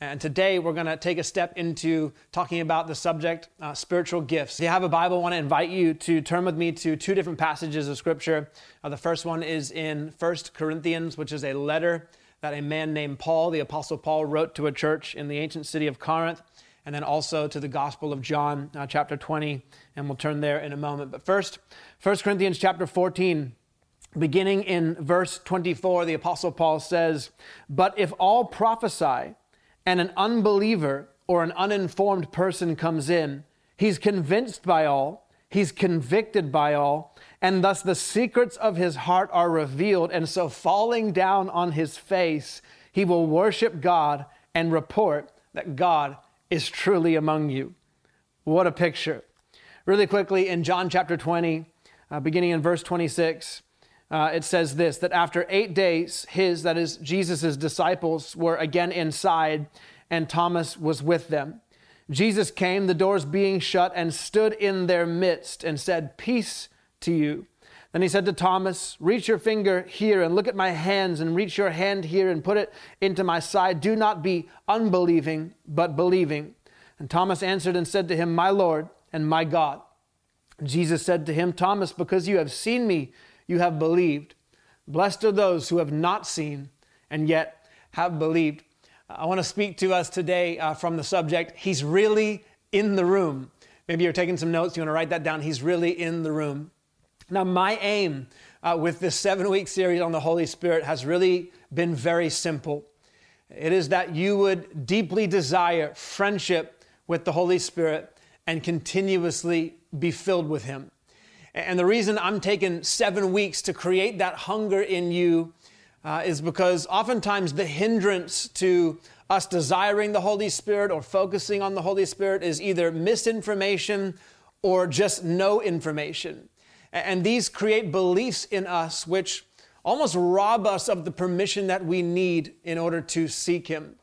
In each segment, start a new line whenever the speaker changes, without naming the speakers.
And today we're going to take a step into talking about the subject uh, spiritual gifts. If you have a Bible, I want to invite you to turn with me to two different passages of Scripture. Uh, the first one is in 1 Corinthians, which is a letter that a man named Paul, the Apostle Paul, wrote to a church in the ancient city of Corinth, and then also to the Gospel of John, uh, chapter 20, and we'll turn there in a moment. But first, 1 Corinthians chapter 14. Beginning in verse 24, the Apostle Paul says, But if all prophesy, and an unbeliever or an uninformed person comes in, he's convinced by all, he's convicted by all, and thus the secrets of his heart are revealed. And so, falling down on his face, he will worship God and report that God is truly among you. What a picture. Really quickly, in John chapter 20, uh, beginning in verse 26, uh, it says this that after eight days, his, that is, Jesus' disciples, were again inside, and Thomas was with them. Jesus came, the doors being shut, and stood in their midst and said, Peace to you. Then he said to Thomas, Reach your finger here and look at my hands, and reach your hand here and put it into my side. Do not be unbelieving, but believing. And Thomas answered and said to him, My Lord and my God. Jesus said to him, Thomas, because you have seen me, you have believed. Blessed are those who have not seen and yet have believed. I want to speak to us today uh, from the subject, He's really in the room. Maybe you're taking some notes, you want to write that down. He's really in the room. Now, my aim uh, with this seven week series on the Holy Spirit has really been very simple. It is that you would deeply desire friendship with the Holy Spirit and continuously be filled with Him. And the reason I'm taking seven weeks to create that hunger in you uh, is because oftentimes the hindrance to us desiring the Holy Spirit or focusing on the Holy Spirit is either misinformation or just no information. And these create beliefs in us which almost rob us of the permission that we need in order to seek Him.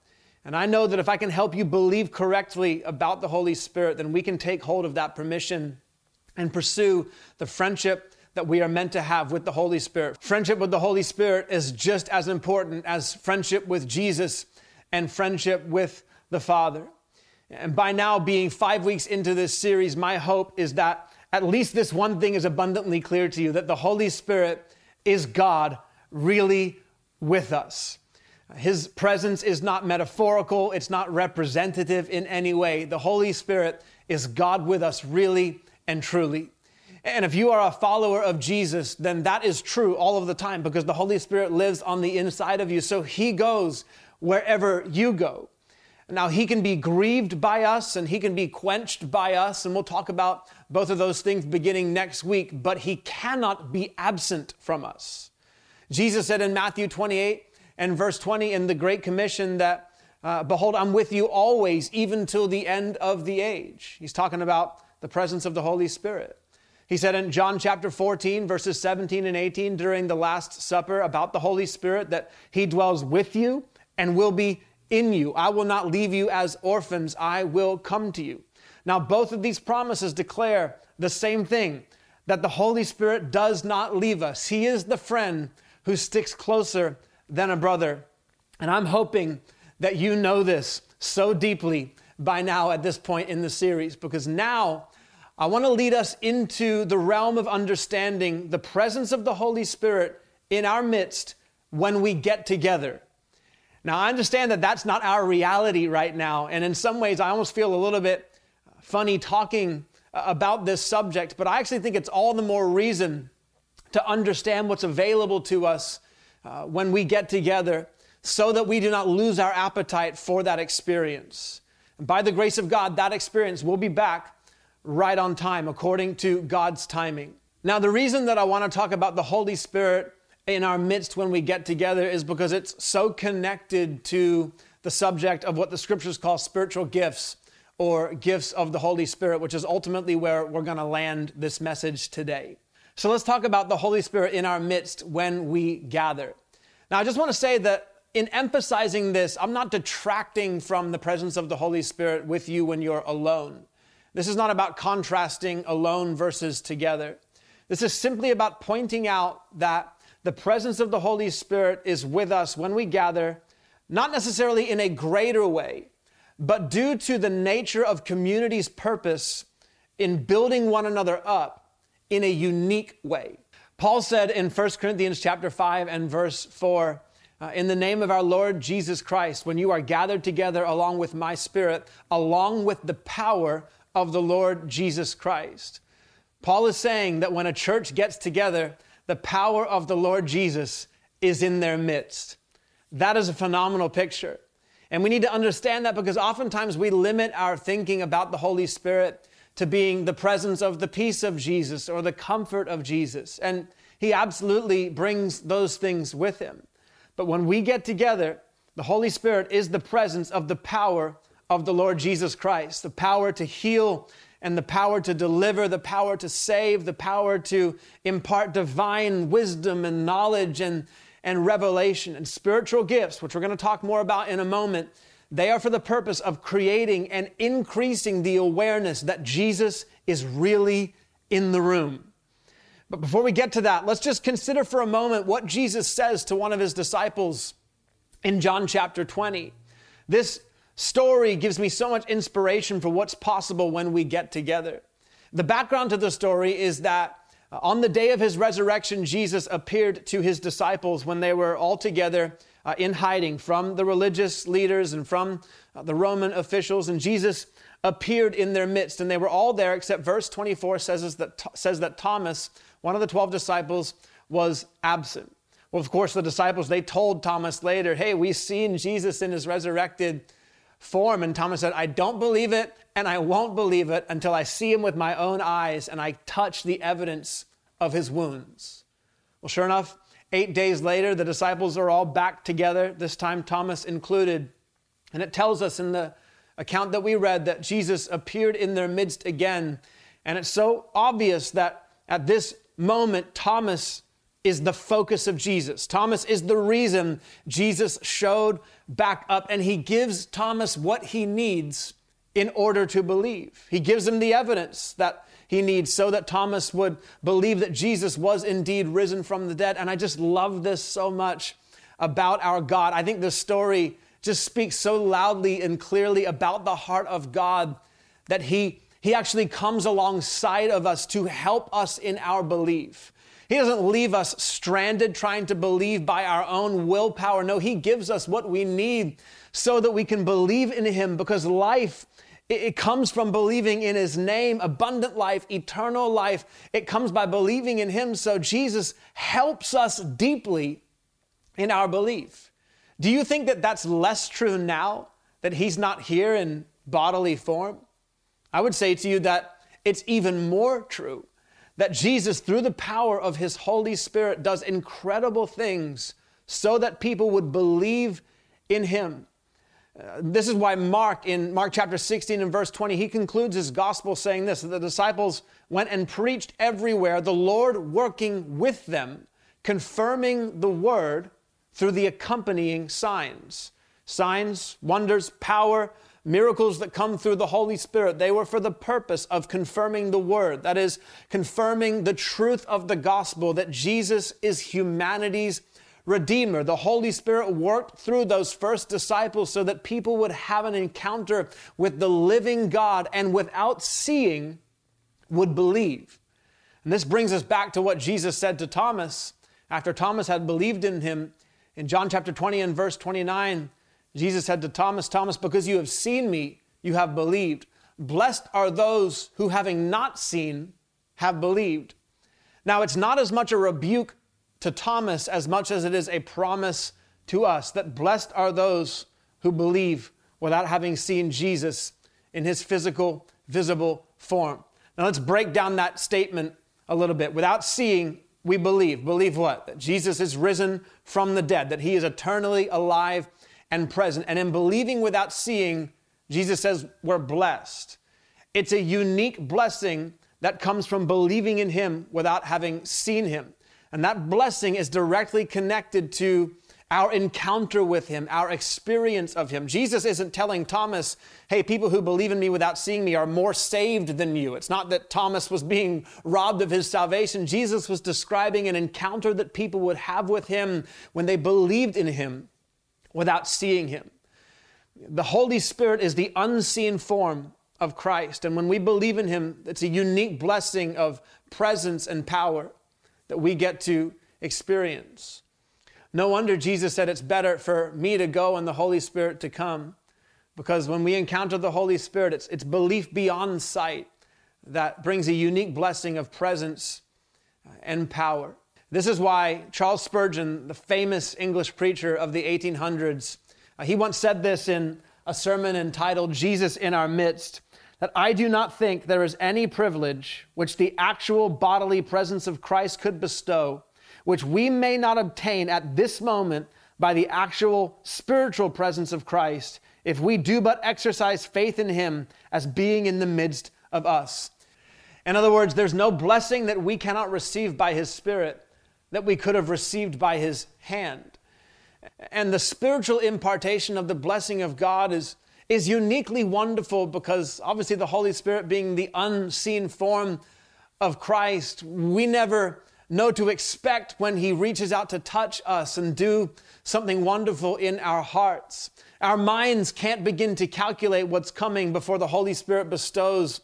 And I know that if I can help you believe correctly about the Holy Spirit, then we can take hold of that permission and pursue the friendship that we are meant to have with the Holy Spirit. Friendship with the Holy Spirit is just as important as friendship with Jesus and friendship with the Father. And by now, being five weeks into this series, my hope is that at least this one thing is abundantly clear to you that the Holy Spirit is God really with us. His presence is not metaphorical, it's not representative in any way. The Holy Spirit is God with us really and truly. And if you are a follower of Jesus, then that is true all of the time because the Holy Spirit lives on the inside of you. So he goes wherever you go. Now, he can be grieved by us and he can be quenched by us, and we'll talk about both of those things beginning next week, but he cannot be absent from us. Jesus said in Matthew 28 and verse 20 in the Great Commission that, uh, Behold, I'm with you always, even till the end of the age. He's talking about the presence of the Holy Spirit. He said in John chapter 14, verses 17 and 18, during the Last Supper about the Holy Spirit, that He dwells with you and will be in you. I will not leave you as orphans, I will come to you. Now, both of these promises declare the same thing that the Holy Spirit does not leave us. He is the friend who sticks closer than a brother. And I'm hoping that you know this so deeply by now at this point in the series because now I want to lead us into the realm of understanding the presence of the Holy Spirit in our midst when we get together. Now, I understand that that's not our reality right now, and in some ways, I almost feel a little bit funny talking about this subject, but I actually think it's all the more reason to understand what's available to us uh, when we get together so that we do not lose our appetite for that experience. And by the grace of God, that experience will be back right on time according to God's timing. Now, the reason that I want to talk about the Holy Spirit in our midst when we get together is because it's so connected to the subject of what the scriptures call spiritual gifts or gifts of the Holy Spirit, which is ultimately where we're going to land this message today. So let's talk about the Holy Spirit in our midst when we gather. Now, I just want to say that in emphasizing this, I'm not detracting from the presence of the Holy Spirit with you when you're alone. This is not about contrasting alone versus together. This is simply about pointing out that the presence of the Holy Spirit is with us when we gather, not necessarily in a greater way, but due to the nature of community's purpose in building one another up in a unique way. Paul said in 1 Corinthians chapter 5 and verse 4, uh, in the name of our Lord Jesus Christ, when you are gathered together along with my spirit, along with the power of the Lord Jesus Christ. Paul is saying that when a church gets together, the power of the Lord Jesus is in their midst. That is a phenomenal picture. And we need to understand that because oftentimes we limit our thinking about the Holy Spirit to being the presence of the peace of Jesus or the comfort of Jesus. And He absolutely brings those things with Him. But when we get together, the Holy Spirit is the presence of the power of the Lord Jesus Christ, the power to heal and the power to deliver, the power to save, the power to impart divine wisdom and knowledge and, and revelation and spiritual gifts, which we're going to talk more about in a moment. They are for the purpose of creating and increasing the awareness that Jesus is really in the room. But before we get to that, let's just consider for a moment what Jesus says to one of his disciples in John chapter 20. This story gives me so much inspiration for what's possible when we get together. The background to the story is that uh, on the day of his resurrection, Jesus appeared to his disciples when they were all together uh, in hiding from the religious leaders and from uh, the Roman officials. And Jesus appeared in their midst, and they were all there, except verse 24 says that, says that Thomas, one of the 12 disciples, was absent. Well, of course, the disciples, they told Thomas later, hey, we've seen Jesus in his resurrected form. And Thomas said, I don't believe it and I won't believe it until I see him with my own eyes and I touch the evidence of his wounds. Well, sure enough, eight days later, the disciples are all back together, this time Thomas included. And it tells us in the account that we read that Jesus appeared in their midst again. And it's so obvious that at this moment, Thomas is the focus of Jesus. Thomas is the reason Jesus showed back up, and he gives Thomas what he needs in order to believe. He gives him the evidence that he needs so that Thomas would believe that Jesus was indeed risen from the dead. And I just love this so much about our God. I think this story just speaks so loudly and clearly about the heart of God that he, he actually comes alongside of us to help us in our belief. He doesn't leave us stranded trying to believe by our own willpower. No, He gives us what we need so that we can believe in Him because life. It comes from believing in His name, abundant life, eternal life. It comes by believing in Him. So Jesus helps us deeply in our belief. Do you think that that's less true now that He's not here in bodily form? I would say to you that it's even more true that Jesus, through the power of his Holy Spirit, does incredible things so that people would believe in him. Uh, this is why Mark, in Mark chapter 16 and verse 20, he concludes his gospel saying this the disciples went and preached everywhere, the Lord working with them, confirming the word through the accompanying signs. Signs, wonders, power, miracles that come through the Holy Spirit, they were for the purpose of confirming the word. That is, confirming the truth of the gospel that Jesus is humanity's Redeemer. The Holy Spirit worked through those first disciples so that people would have an encounter with the living God and without seeing would believe. And this brings us back to what Jesus said to Thomas after Thomas had believed in him in John chapter 20 and verse 29. Jesus said to Thomas, Thomas, because you have seen me, you have believed. Blessed are those who, having not seen, have believed. Now, it's not as much a rebuke to Thomas as much as it is a promise to us that blessed are those who believe without having seen Jesus in his physical, visible form. Now, let's break down that statement a little bit. Without seeing, we believe. Believe what? That Jesus is risen from the dead, that he is eternally alive and present. And in believing without seeing, Jesus says we're blessed. It's a unique blessing that comes from believing in Him without having seen Him. And that blessing is directly connected to our encounter with Him, our experience of Him. Jesus isn't telling Thomas, hey, people who believe in me without seeing me are more saved than you. It's not that Thomas was being robbed of his salvation. Jesus was describing an encounter that people would have with Him when they believed in Him without seeing him. The Holy Spirit is the unseen form of Christ. And when we believe in him, it's a unique blessing of presence and power that we get to experience. No wonder Jesus said it's better for me to go and the Holy Spirit to come. Because when we encounter the Holy Spirit, it's, it's belief beyond sight that brings a unique blessing of presence and power. This is why Charles Spurgeon, the famous English preacher of the 1800s, uh, he once said this in a sermon entitled Jesus in Our Midst that I do not think there is any privilege which the actual bodily presence of Christ could bestow, which we may not obtain at this moment by the actual spiritual presence of Christ, if we do but exercise faith in Him as being in the midst of us. In other words, there's no blessing that we cannot receive by His Spirit that we could have received by His hand. And the spiritual impartation of the blessing of God is, is uniquely wonderful because obviously the Holy Spirit being the unseen form of Christ, we never know to expect when He reaches out to touch us and do something wonderful in our hearts. Our minds can't begin to calculate what's coming before the Holy Spirit bestows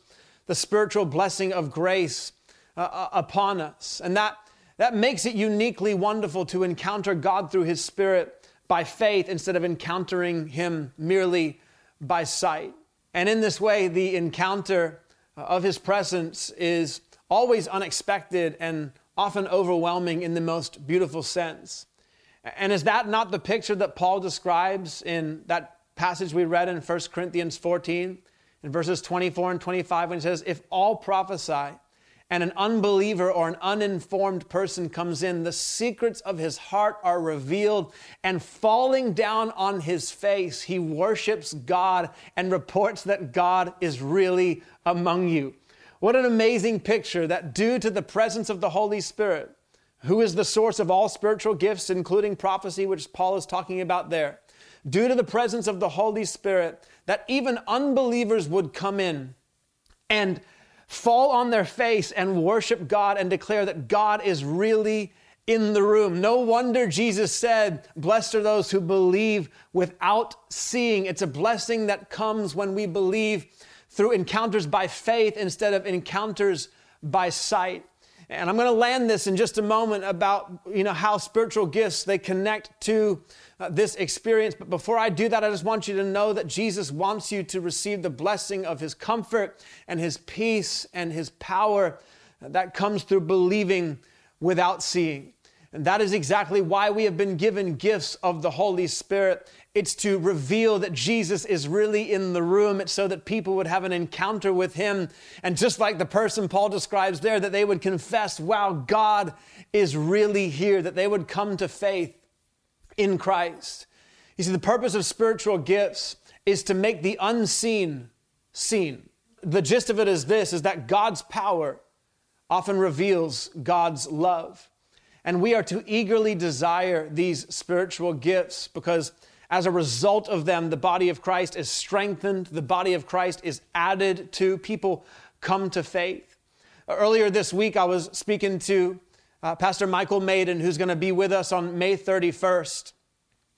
the spiritual blessing of grace uh, uh upon us. And that, that makes it uniquely wonderful to encounter God through His Spirit by faith instead of encountering Him merely by sight. And in this way, the encounter uh, of His presence is always unexpected and often overwhelming in the most beautiful sense. And is that not the picture that Paul describes in that passage we read in 1 Corinthians 14, in verses 24 and 25, when he says, If all prophesy, and an unbeliever or an uninformed person comes in, the secrets of his heart are revealed, and falling down on his face, he worships God and reports that God is really among you. What an amazing picture that, due to the presence of the Holy Spirit, who is the source of all spiritual gifts, including prophecy, which Paul is talking about there, due to the presence of the Holy Spirit, that even unbelievers would come in and fall on their face and worship God and declare that God is really in the room. No wonder Jesus said, Blessed are those who believe without seeing. It's a blessing that comes when we believe through encounters by faith instead of encounters by sight. And I'm going to land this in just a moment about you know how spiritual gifts they connect to uh, this experience. But before I do that, I just want you to know that Jesus wants you to receive the blessing of his comfort and his peace and his power that comes through believing without seeing. And that is exactly why we have been given gifts of the Holy Spirit. It's to reveal that Jesus is really in the room. It's so that people would have an encounter with him. And just like the person Paul describes there, that they would confess, wow, God is really here, that they would come to faith in Christ. You see, the purpose of spiritual gifts is to make the unseen seen. The gist of it is this is that God's power often reveals God's love. And we are to eagerly desire these spiritual gifts because as a result of them, the body of Christ is strengthened, the body of Christ is added to, people come to faith. Earlier this week, I was speaking to uh, Pastor Michael Maiden, who's going to be with us on May 31st.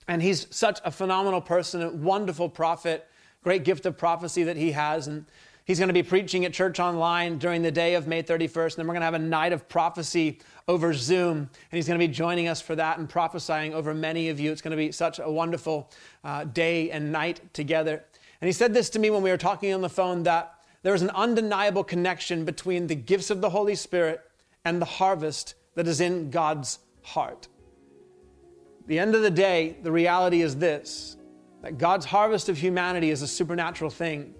And he's such a phenomenal person, a wonderful prophet, great gift of prophecy that he has. And he's going to be preaching at Church Online during the day of May 31st. And then we're going to have a night of prophecy over Zoom. And he's going to be joining us for that and prophesying over many of you. It's going to be such a wonderful uh, day and night together. And he said this to me when we were talking on the phone that there is an undeniable connection between the gifts of the Holy Spirit and the harvest that is in God's heart. At the end of the day, the reality is this that God's harvest of humanity is a supernatural thing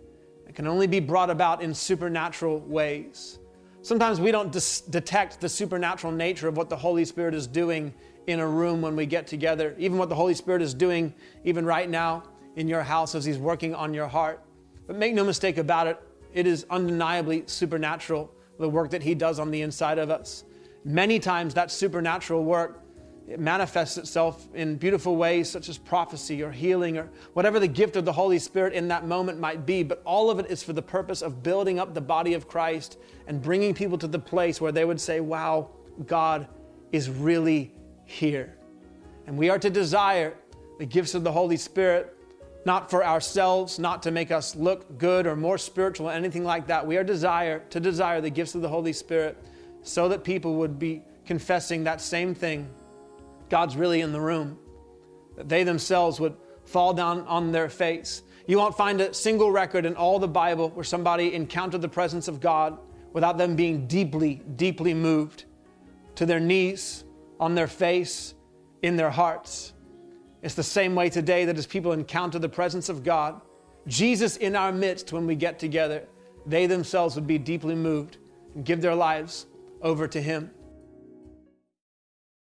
that can only be brought about in supernatural ways. Sometimes we don't dis- detect the supernatural nature of what the Holy Spirit is doing in a room when we get together, even what the Holy Spirit is doing, even right now in your house as He's working on your heart. But make no mistake about it, it is undeniably supernatural, the work that He does on the inside of us. Many times that supernatural work it manifests itself in beautiful ways such as prophecy or healing or whatever the gift of the Holy Spirit in that moment might be, but all of it is for the purpose of building up the body of Christ and bringing people to the place where they would say, Wow, God is really here. And we are to desire the gifts of the Holy Spirit, not for ourselves, not to make us look good or more spiritual, or anything like that. We are desire to desire the gifts of the Holy Spirit so that people would be confessing that same thing. God's really in the room. That they themselves would fall down on their face. You won't find a single record in all the Bible where somebody encountered the presence of God without them being deeply, deeply moved to their knees, on their face, in their hearts. It's the same way today that as people encounter the presence of God, Jesus in our midst when we get together, they themselves would be deeply moved and give their lives over to Him.